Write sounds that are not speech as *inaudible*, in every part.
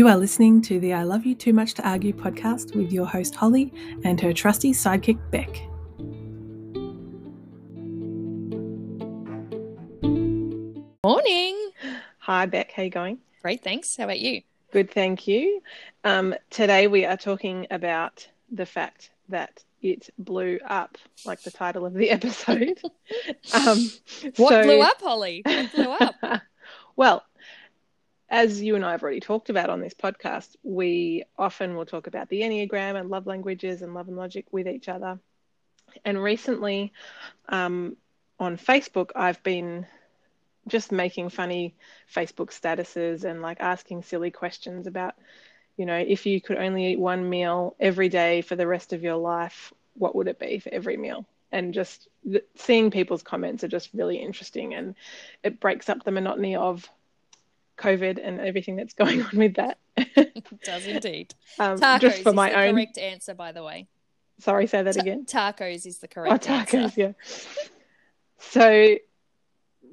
You are listening to the I Love You Too Much to Argue podcast with your host Holly and her trusty sidekick Beck. Morning. Hi, Beck. How you going? Great, thanks. How about you? Good, thank you. Um, today we are talking about the fact that it blew up, like the title of the *laughs* episode. *laughs* um, What so- blew up, Holly? What blew up? *laughs* well, as you and I have already talked about on this podcast, we often will talk about the Enneagram and love languages and love and logic with each other. And recently um, on Facebook, I've been just making funny Facebook statuses and like asking silly questions about, you know, if you could only eat one meal every day for the rest of your life, what would it be for every meal? And just seeing people's comments are just really interesting and it breaks up the monotony of COVID and everything that's going *laughs* on with that. It does indeed. um, Tacos just for is my the own. correct answer, by the way. Sorry, say that Ta- again. Tacos is the Oh, correct tacos, answer. yeah. So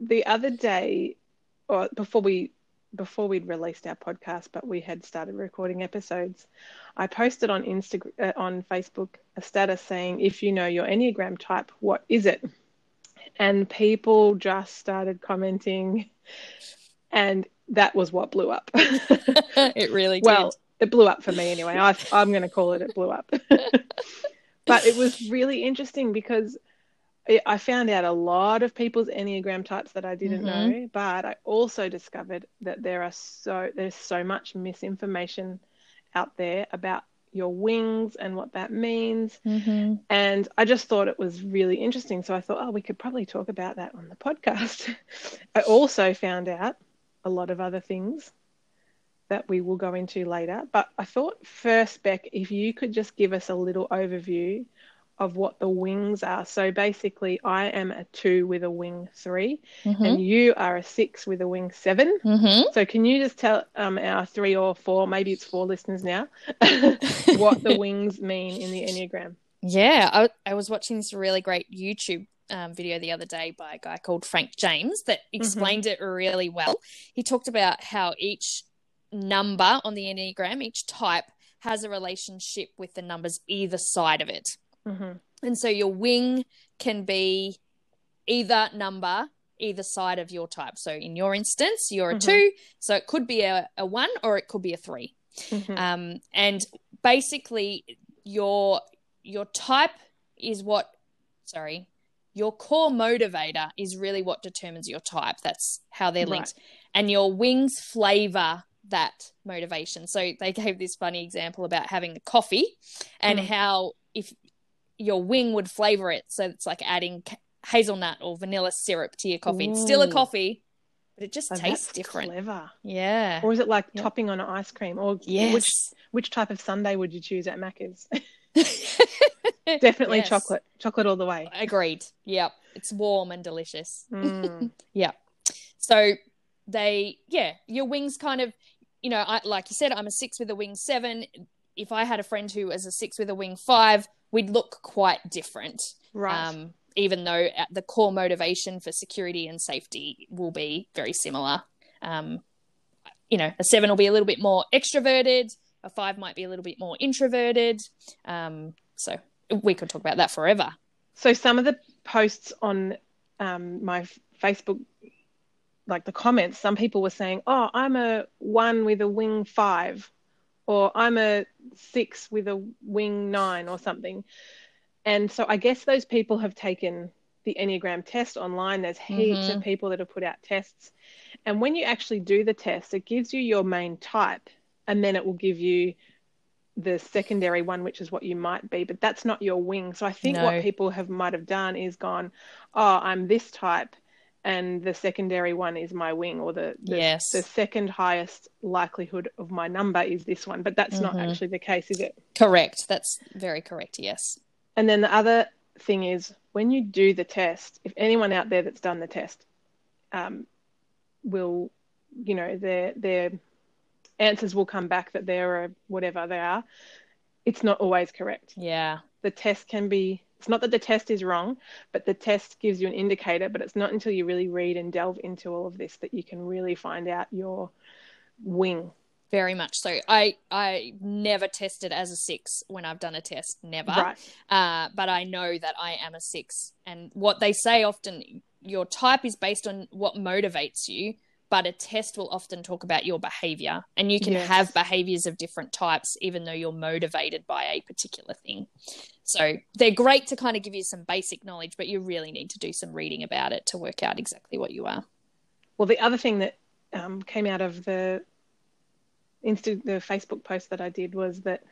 the other day, or before we before we'd released our podcast, but we had started recording episodes, I posted on Instagram uh, on Facebook a status saying, "If you know your Enneagram type, what is it?" And people just started commenting, and that was what blew up. *laughs* it really did. well, it blew up for me anyway. I, *laughs* I'm going to call it it blew up. *laughs* but it was really interesting because I I found out a lot of people's enneagram types that I didn't Mhm. know, but I also discovered that there are so there's so much misinformation out there about your wings and what that means. Mhm. And I just thought it was really interesting. So I thought, oh, we could probably talk about that on the podcast. I also found out a lot of other things that we will go into later. But I thought first, Beck, if you could just give us a little overview of what the wings are. So basically, I am a two with a wing 3 Mhm. and you are a six with a wing seven. Mhm. So can you just tell um, our three or four, maybe it's four listeners now, *laughs* what the wings mean in the Enneagram? Yeah, I, I was watching this really great YouTube um, video the other day by a guy called Frank James that explained it really well. He talked about how each number on the Enneagram, each type, has a relationship with the numbers either side of it. hmm And so your wing can be either number, either side of your type. So in your instance, you're a Mhm. two, so it could be a, a one or it could be a three. hmm Um, and basically, your your type is what. Sorry, your core motivator is really what determines your type. That's how they're linked, and your wings flavor that motivation. So they gave this funny example about having a coffee, and Mm. how if your wing would flavor it, so it's like adding hazelnut or vanilla syrup to your coffee. It's still a coffee, but it just Oh, tastes different. Clever. Yeah. Or is it like Yeah. topping on an ice cream? Or Yes. which which type of sundae would you choose at Macca's? *laughs* *laughs* Definitely Yes. chocolate. Chocolate all the way. Agreed. Yep. It's warm and delicious. Mm. *laughs* So they, yeah, your wings kind of, you know, I, like you said, I'm a six with a wing seven. If I had a friend who was a six with a wing five, we'd look quite different. Right. Um, even though at the core motivation for security and safety will be very similar. Um, you know, a seven will be a little bit more extroverted. A five might be a little bit more introverted. Um, so we could talk about that forever. So some of the posts on um, my Facebook, like the comments, some people were saying, "Oh, I'm a one with a wing five, or I'm a six with a wing nine, or something." And so I guess those people have taken the Enneagram test online. There's heaps of people that have put out tests, and when you actually do the test, it gives you your main type, and then it will give you the secondary one, which is what you might be, but that's not your wing. So I think No. what people have might have done is gone, oh, I'm this type, and the secondary one is my wing, or the the, Yes. the second highest likelihood of my number is this one. But that's not Mhm. actually the case, is it? Correct. That's very correct. Yes. And then the other thing is when you do the test, if anyone out there that's done the test um, will, you know, their their answers will come back that they're whatever they are. It's not always correct. Yeah. The test can be. It's not that the test is wrong, but the test gives you an indicator. But it's not until you really read and delve into all of this that you can really find out your wing. very much so. I I never tested as a six when I've done a test, never. Right. Uh, but I know that I am a six, and what they say often, your type is based on what motivates you. But a test will often talk about your behavior, and you can Yes. have behaviors of different types, even though you're motivated by a particular thing. So they're great to kind of give you some basic knowledge, but you really need to do some reading about it to work out exactly what you are. Well, the other thing that um, came out of the Insta, the Facebook post that I did was that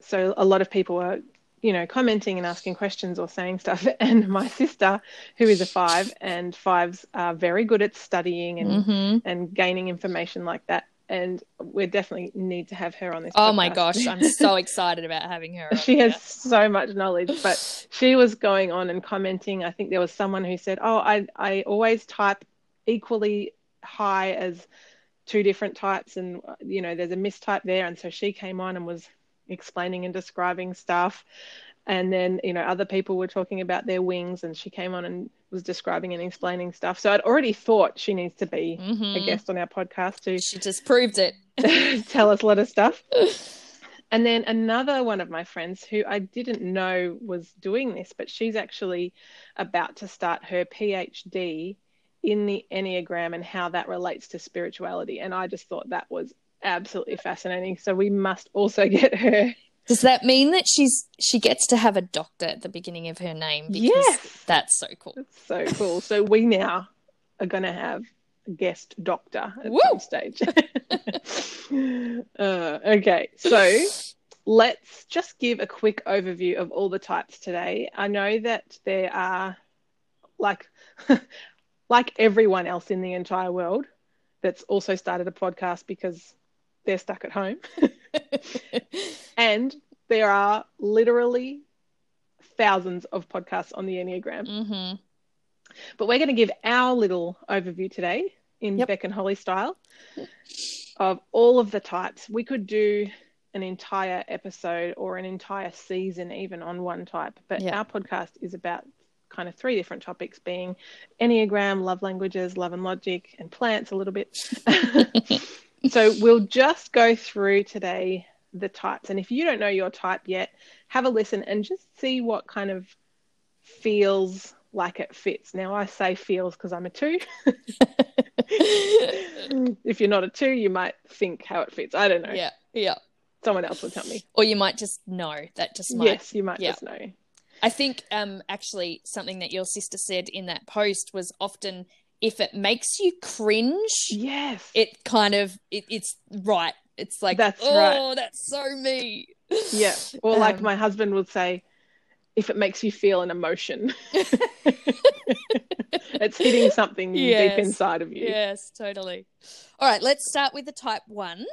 so a lot of people were, you know, commenting and asking questions or saying stuff. *laughs* And my sister, who is a five, and fives are very good at studying and Mm-hmm. and gaining information like that. And we definitely need to have her on this. Oh my gosh, I'm so *laughs* excited about having her. on she here. has so much knowledge but she was going on and commenting i think there was someone who said oh i i always type equally high as two different types and you know there's a mistype there and so she came on and was explaining and describing stuff and then you know other people were talking about their wings and she came on and was describing and explaining stuff so i'd already thought she needs to be a Mhm. guest on our podcast to She just proved it. *laughs* tell us a lot of stuff. *laughs* And then another one of my friends who I didn't know was doing this, but she's actually about to start her PhD in the Enneagram and how that relates to spirituality. And I just thought that was absolutely fascinating. So we must also *laughs* get her. Does that mean that she's she gets to have a doctor at the beginning of her name? Because Yes. that's so cool. It's so cool. So we now are going to have a guest doctor at Woo! some stage. *laughs* uh, okay, so let's just give a quick overview of all the types today. I know that there are like *laughs* like everyone else in the entire world that's also started a podcast because they're stuck at home. *laughs* and there are literally thousands of podcasts on the Enneagram. hmm But we're going to give our little overview today in Yep. Beck and Holly style of all of the types. We could do an entire episode or an entire season even on one type, but Yeah. our podcast is about kind of three different topics being Enneagram, love languages, love and logic, and plants a little bit. *laughs* so we'll just go through today the types. And if you don't know your type yet, have a listen and just see what kind of feels like it fits. Now, I say feels because I'm a two. *laughs* if you're not a two, you might think how it fits. I don't know. Yeah, yeah. Someone else will tell me. Or you might just know that just might. Yes, you might yeah. just know. I think um actually something that your sister said in that post was often if it makes you cringe, Yes. it kind of it, it's right. It's like That's oh, right. that's so me. yeah. Or like Um, my husband would say, if it makes you feel an emotion, *laughs* it's hitting something Yes. deep inside of you. Yes, totally. All right, let's start with the type one.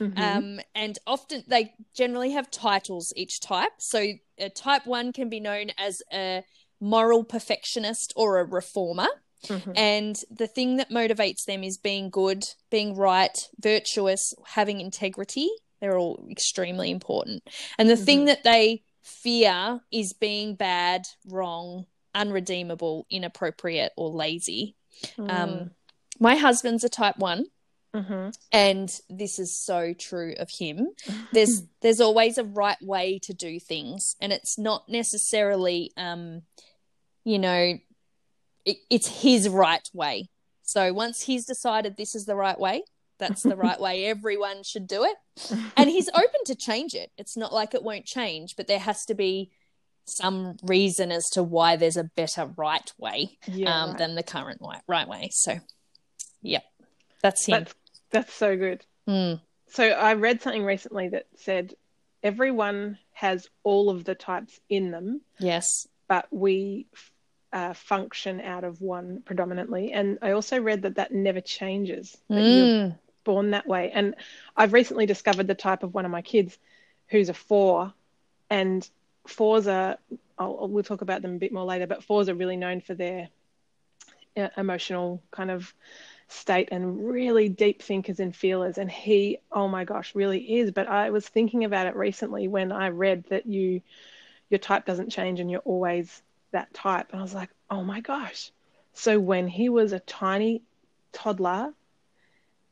Mhm. Um, and often they generally have titles each type. So a type one can be known as a moral perfectionist or a reformer. Mhm. And the thing that motivates them is being good, being right, virtuous, having integrity. They're all extremely important. And the thing Mhm. that they fear is being bad, wrong, unredeemable, inappropriate, or lazy. Um, my husband's a type one Mhm. and this is so true of him *laughs* there's there's always a right way to do things and it's not necessarily um you know it, it's his right way so once he's decided this is the right way that's the right way *laughs* everyone should do it *laughs* and he's open to change it it's not like it won't change but there has to be some reason as to why there's a better right way yeah, um, right. than the current right, right way so yep that's him that's that's so good. Mm. So I read something recently that said everyone has all of the types in them, yes but we uh, function out of one predominantly. And I also read that that never changes. That you're Mm. born that way. And I've recently discovered the type of one of my kids who's a four, and fours are. I'll, we'll talk about them a bit more later, but fours are really known for their uh, emotional kind of state and really deep thinkers and feelers. And he, oh my gosh, really is. But I was thinking about it recently when I read that you, your type doesn't change and you're always that type. And I was like, oh my gosh. So when he was a tiny toddler,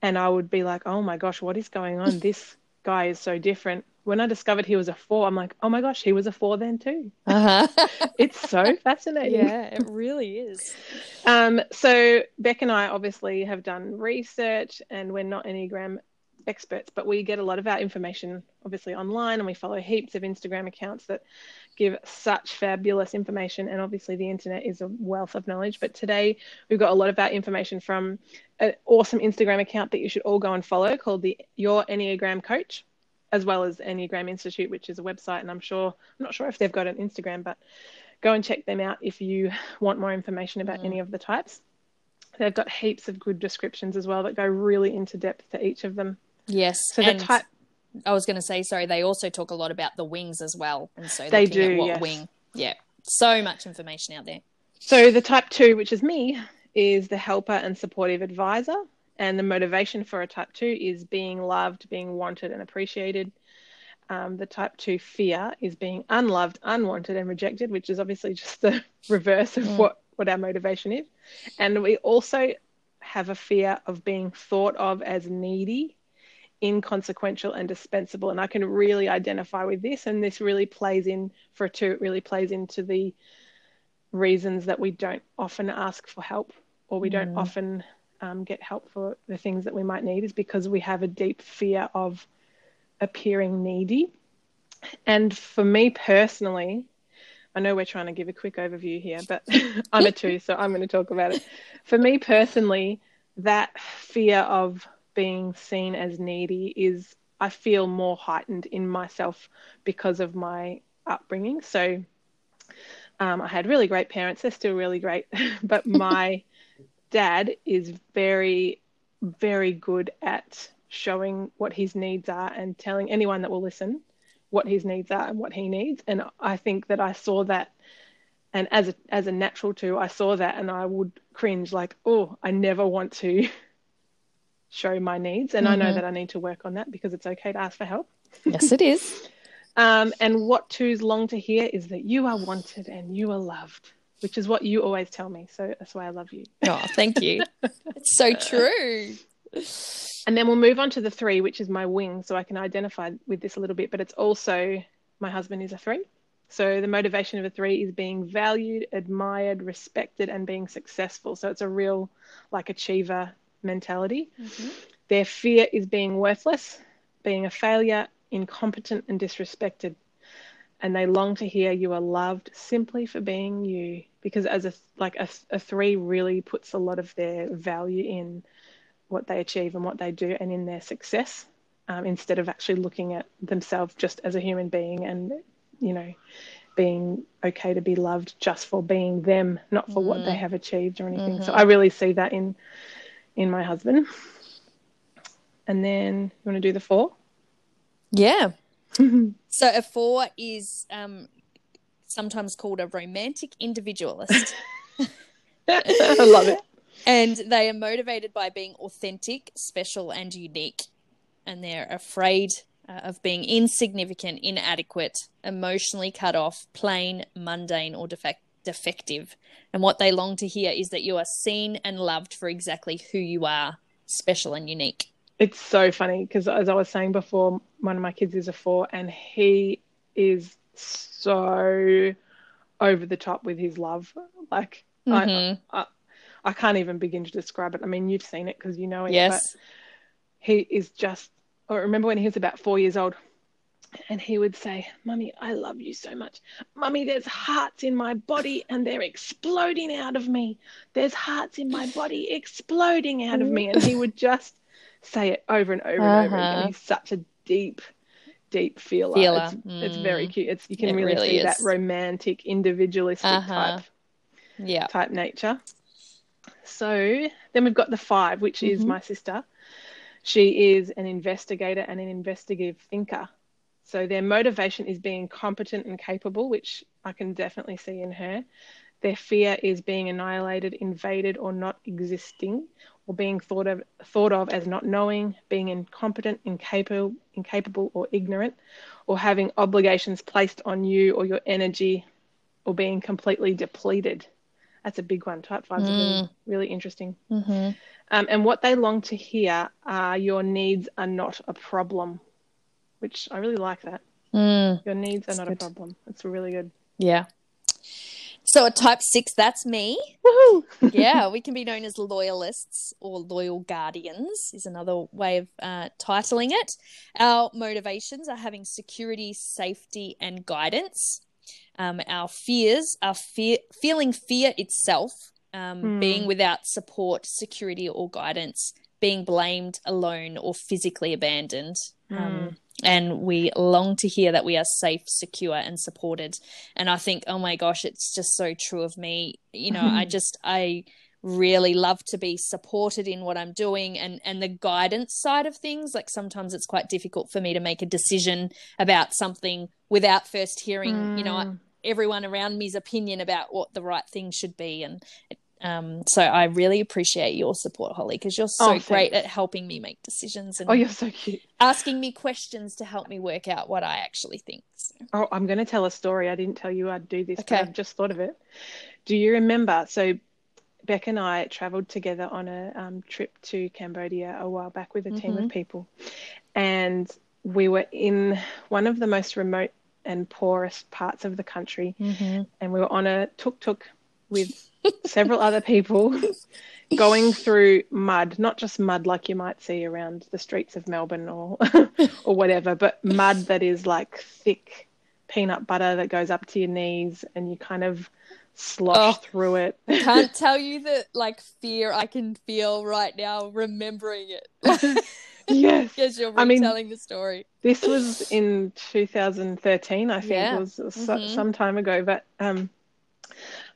and I would be like, oh my gosh, what is going on? *laughs* this guy is so different. When I discovered he was a four, I'm like, oh my gosh, he was a four then too. Uh-huh. *laughs* it's so fascinating. yeah, it really is. Um, so Beck and I obviously have done research, and we're not Enneagram experts, but we get a lot of our information obviously online, and we follow heaps of Instagram accounts that give such fabulous information. And obviously, the internet is a wealth of knowledge. But today, we've got a lot of our information from an awesome Instagram account that you should all go and follow called the Your Enneagram Coach, as well as Enneagram Institute, which is a website. And I'm sure, I'm not sure if they've got an Instagram, but go and check them out if you want more information about mm. any of the types. They've got heaps of good descriptions as well that go really into depth to each of them. Yes. So the type I was going to say, sorry, they also talk a lot about the wings as well. And so they do. what yes. wing. Yeah. So much information out there. So the type two, which is me, is the helper and supportive advisor. And the motivation for a type two is being loved, being wanted, and appreciated. Um, the type two fear is being unloved, unwanted, and rejected, which is obviously just the *laughs* reverse of mm. what, what our motivation is. And we also have a fear of being thought of as needy inconsequential and dispensable. And I can really identify with this. And this really plays in for two, it really plays into the reasons that we don't often ask for help or we mm. don't often um, get help for the things that we might need is because we have a deep fear of appearing needy. And for me personally, I know we're trying to give a quick overview here, but *laughs* I'm a two, so I'm going to talk about it. For me personally, that fear of being seen as needy is I feel more heightened in myself because of my upbringing. So um, I had really great parents. They're still really great, *laughs* but my *laughs* dad is very, very good at showing what his needs are and telling anyone that will listen what his needs are and what he needs. And I think that I saw that, and as a as a natural too, I saw that, and I would cringe like, oh, I never want to show my needs. And mm-hmm. I know mm-hmm. that I need to work on that because it's okay to ask for help. Yes, it is. *laughs* um, and what twos long to hear is that you are wanted and you are loved, which is what you always tell me. So that's why I love you. Oh, thank you. it's so *laughs* true. And then we'll move on to the three, which is my wing. So I can identify with this a little bit, but it's also my husband is a three. So the motivation of a three is being valued, admired, respected, and being successful. So it's a real like achiever mentality. Mm-hmm. Their fear is being worthless, being a failure, incompetent, and disrespected. And they long to hear you are loved simply for being you. Because as a like a, a three really puts a lot of their value in what they achieve and what they do, and in their success, um, instead of actually looking at themselves just as a human being and you know being okay to be loved just for being them, not for mm. what they mm. have achieved or anything. Mm-hmm. So I really see that in in my husband. And then you want to do the four? Yeah. *laughs* so a four is um, sometimes called a romantic individualist. *laughs* I love it. And they are motivated by being authentic, special, and unique. And they're afraid uh, of being insignificant, inadequate, emotionally cut off, plain, mundane, or defect- defective. And what they long to hear is that you are seen and loved for exactly who you are, special and unique. It's so funny because, as I was saying before, one of my kids is a four, and he is so over the top with his love. Like, mm-hmm. I, I, I can't even begin to describe it. I mean, you've seen it because you know it. Yes. he is just. I remember when he was about four years old, and he would say, Mummy, I love you so much. Mummy, there's hearts in my body and they're exploding out of me. There's hearts in my body exploding out of me. And he would just say it over and over uh-huh. and over again. Uh-huh. He's such a deep, deep feeler. feeler. It's, mm. it's, very mm. cute. It's, you can really, really, see is. that romantic, individualistic uh-huh. type, yeah. type nature. So then we've got the five, which mm-hmm. is my sister. She is an investigator and an investigative thinker. So their motivation is being competent and capable, which I can definitely see in her. Their fear is being annihilated, invaded, or not existing, or being thought of thought of as not knowing, being incompetent, incapable, incapable, or ignorant, or having obligations placed on you or your energy, or being completely depleted. That's a big one. Type five is really, Mm. really interesting. Mm-hmm. Um, and what they long to hear are your needs are not a problem, which I really like that. Mm. Your needs are not good. a problem. It's really good. Yeah. So a type six, that's me. Woohoo! *laughs* yeah, we can be known as loyalists or loyal guardians, is another way of uh, titling it. Our motivations are having security, safety, and guidance. Um, our fears are fear, feeling fear itself, um, Hmm. being without support, security, or guidance, being blamed, alone, or physically abandoned. Um, and we long to hear that we are safe, secure, and supported. And I think, oh my gosh, it's just so true of me. You know, I just, I really love to be supported in what I'm doing and and the guidance side of things like sometimes it's quite difficult for me to make a decision about something without first hearing you know Mm. everyone around me's opinion about what the right thing should be and um so I really appreciate your support Holly because you're so Oh, great at helping me make decisions and Oh, you're so cute. asking me questions to help me work out what I actually think so. Oh, I'm going to tell a story. I didn't tell you I'd do this, Okay. but I've just thought of it. Do you remember? So, Beck and I traveled together on a um, trip to Cambodia a while back with a team of people, and we were in one of the most remote and poorest parts of the country, mm-hmm. and we were on a tuk tuk with several other people *laughs* going through mud, not just mud like you might see around the streets of Melbourne or *laughs* or whatever, but mud that is like thick peanut butter that goes up to your knees and you kind of slosh Oh. through it. can't *laughs* tell you the like fear I can feel right now remembering it yes. because you're I mean- retelling the story This was in 2013, I think Yeah. it was, it was so, Mhm. some time ago, but um,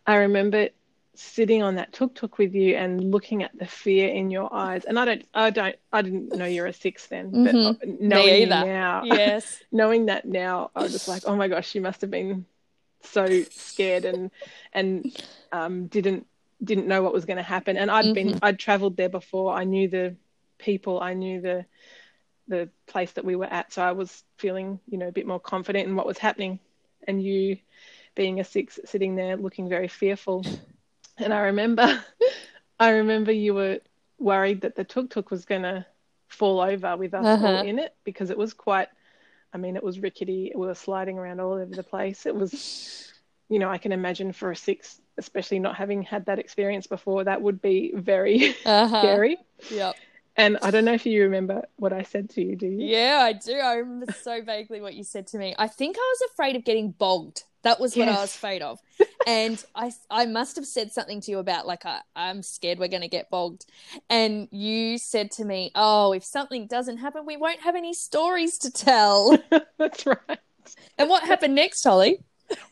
I remember sitting on that tuk tuk with you and looking at the fear in your eyes. And I don't, I don't, I didn't know you're a six then, but Mhm. uh, knowing now, *laughs* yes knowing that now, I was just like, oh my gosh, you must have been so scared and and um, didn't didn't know what was going to happen. And i had been, I'd traveled there before. I knew the people. I knew the the place that we were at, so I was feeling, you know, a bit more confident in what was happening. And you, being a six, sitting there looking very fearful. And I remember, *laughs* I remember you were worried that the tuk tuk was going to fall over with us Uh-huh. all in it because it was quite. I mean, it was rickety. We were sliding around all over the place. It was, you know, I can imagine for a six, especially not having had that experience before, that would be very uh-huh. *laughs* scary. yep And I don't know if you remember what I said to you, do you? yeah I do I remember so vaguely what you said to me I think I was afraid of getting bogged that was what I was afraid of and I I must have said something to you about like I, I'm scared we're going to get bogged and you said to me oh if something doesn't happen we won't have any stories to tell *laughs* That's right. and what happened next Holly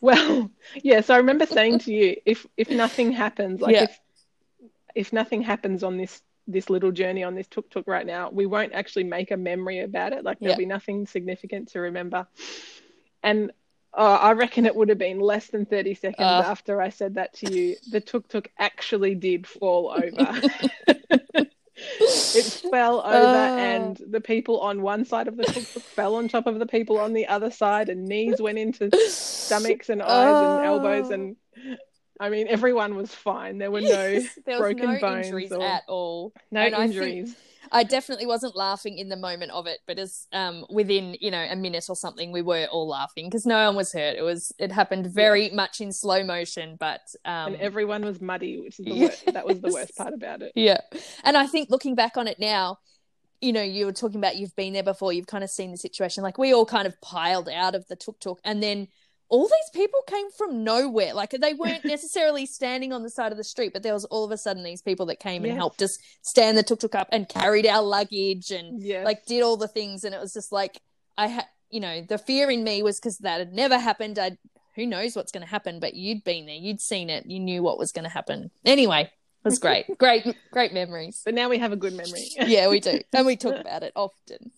Well, yes, I remember saying to you, *laughs* if if nothing happens, like Yeah. if if nothing happens on this this little journey on this tuk tuk right now, we won't actually make a memory about it. Like there'll Yeah. be nothing significant to remember. And uh, I reckon it would have been less than 30 seconds Uh. after I said that to you. The tuk tuk actually did fall over. *laughs* it fell over, Uh. and the people on one side of the tuk tuk fell on top of the people on the other side, and knees went into stomachs and eyes and elbows Oh. and I mean everyone was fine. There were no *laughs* there broken no bones injuries or at all. no and I think- injuries. I definitely wasn't laughing in the moment of it, but as um, within you know a minute or something, we were all laughing because no one was hurt. It was it happened very much in slow motion, but um, and everyone was muddy, which is the Yes. worst. That was the worst *laughs* part about it. yeah. And I think looking back on it now, you know, you were talking about you've been there before, you've kind of seen the situation. Like we all kind of piled out of the tuk tuk, and then all these people came from nowhere. Like they weren't *laughs* necessarily standing on the side of the street, but there was all of a sudden these people that came and helped us stand the tuk tuk up and carried our luggage and Yes. like did all the things. And it was just like I had, you know, the fear in me was because that had never happened. I who knows what's going to happen, but you'd been there, you'd seen it, you knew what was going to happen. Anyway, it was great, *laughs* great, great memories. but now we have a good memory. Yeah, we do, *laughs* and we talk about it often.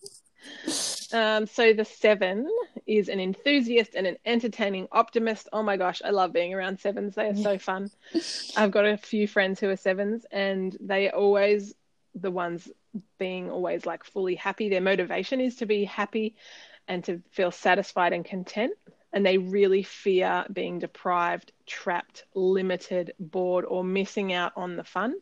Um, so the seven is an enthusiast and an entertaining optimist. Oh my gosh, I love being around sevens. They are so fun. I've got a few friends who are sevens, and they are always the ones being always like fully happy. Their motivation is to be happy and to feel satisfied and content. And they really fear being deprived, trapped, limited, bored, or missing out on the fun.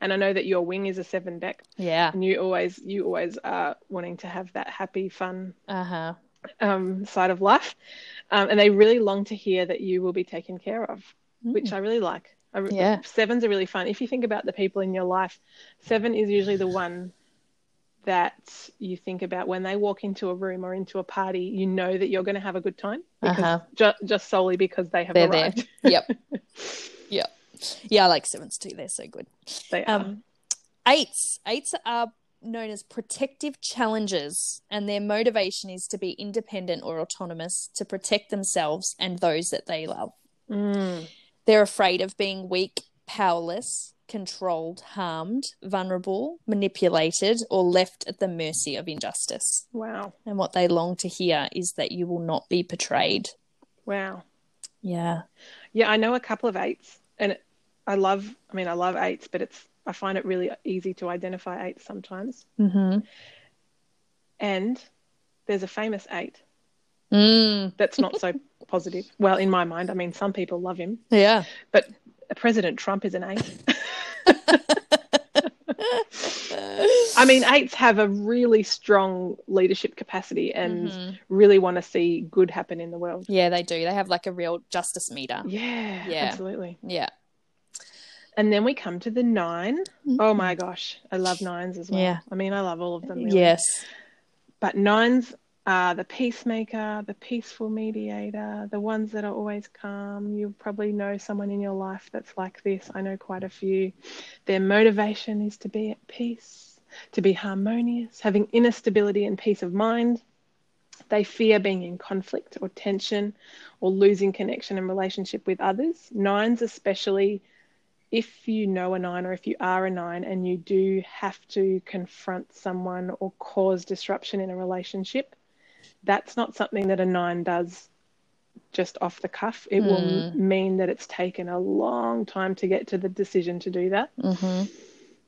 And I know that your wing is a seven Beck, Yeah. and you always you always are wanting to have that happy, fun Uh huh. um, side of life, um, and they really long to hear that you will be taken care of, which I really like. I Yeah. sevens are really fun. If you think about the people in your life, seven is usually the one that you think about when they walk into a room or into a party. You know that you're going to have a good time because Uh-huh. ju- just solely because they have They're there. arrived. *laughs* Yep. *laughs* yep. Yeah, I like sevens too. They're so good. They are. Um, eights. Eights are known as protective challengers, and their motivation is to be independent or autonomous to protect themselves and those that they love. Mm. They're afraid of being weak, powerless, controlled, harmed, vulnerable, manipulated, or left at the mercy of injustice. Wow. And what they long to hear is that you will not be betrayed. Wow. Yeah. Yeah, I know a couple of eights, and I love. I mean, I love eights, but it's. I find it really easy to identify eights sometimes. Mm-hmm. And there's a famous eight Mm. that's not so *laughs* positive. Well, in my mind, I mean, some people love him, Yeah. but President Trump is an eight. *laughs* I mean, eights have a really strong leadership capacity and Mhm. really want to see good happen in the world. Yeah, they do. They have like a real justice meter. Yeah, Yeah. absolutely. Yeah. And then we come to the 9 Oh my gosh, I love nines as well. Yeah. I mean, I love all of them. Really. Yes. But nines are the peacemaker, the peaceful mediator, the ones that are always calm. You probably know someone in your life that's like this. I know quite a few. Their motivation is to be at peace, to be harmonious, having inner stability and peace of mind. They fear being in conflict or tension or losing connection and relationship with others. Nines, especially if you know a nine or if you are a nine and you do have to confront someone or cause disruption in a relationship, that's not something that a nine does just off the cuff. It will mean that it's taken a long time to get to the decision to do that. hmm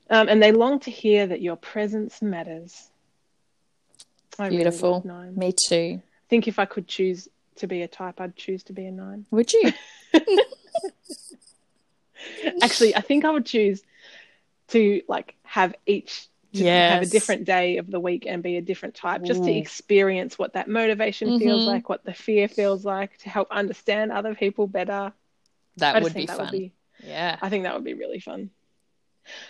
Um, and they long to hear that your presence matters. I Beautiful. nines. Me too. I think if I could choose to be a type, I'd choose to be a nine. Would you? *laughs* *laughs* Actually, I think I would choose to like have each to have a different day of the week and be a different type just to experience what that motivation feels Mhm. like, what the fear feels like, to help understand other people better. That I would be that fun. would be Yeah. I think that would be really fun.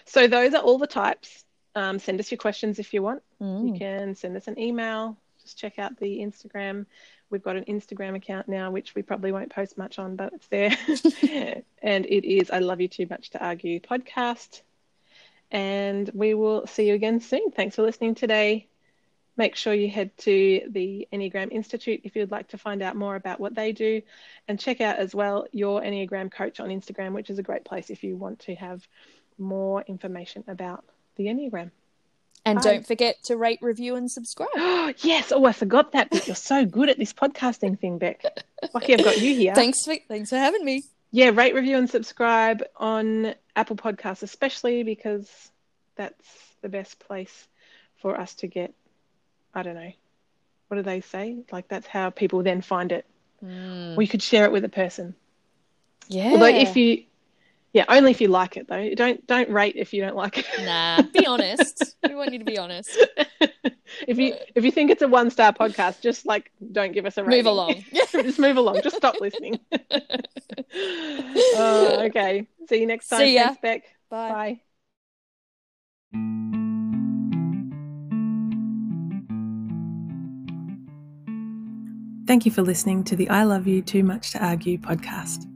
So those are all the types. Um, send us your questions if you want. You Mm. can send us an email. Just check out the Instagram. We've got an Instagram account now, which we probably won't post much on, but it's there. *laughs* *laughs* and it is I Love You Too Much to Argue podcast. And we will see you again soon. Thanks for listening today. Make sure you head to the Enneagram Institute if you'd like to find out more about what they do. And check out as well your Enneagram coach on Instagram, which is a great place if you want to have more information about the Enneagram. And Bye. don't forget to rate, review, and subscribe. Oh, *gasps* yes. Oh, I forgot that bit. You're so good at this podcasting thing, Beck. Lucky I've got you here. *laughs* Thanks for thanks for having me. Yeah, rate, review, and subscribe on Apple Podcasts, especially because that's the best place for us to get. I don't know. What do they say? Like, that's how people then find it. Hmm. We could share it with a person. Yeah. Although, if you, yeah, only if you like it, though. Don't don't rate if you don't like it. Nah, be honest. *laughs* we want you to be honest. *laughs* *laughs* if you if you think it's a one star podcast, just like don't give us a rating. Move along. *laughs* just move along. Just stop listening. *laughs* oh, okay. See you next time. See ya. Thanks, Beck. Bye. Bye. Thank you for listening to the I Love You Too Much to Argue podcast.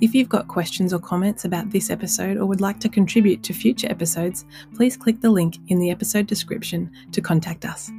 If you've got questions or comments about this episode or would like to contribute to future episodes, please click the link in the episode description to contact us.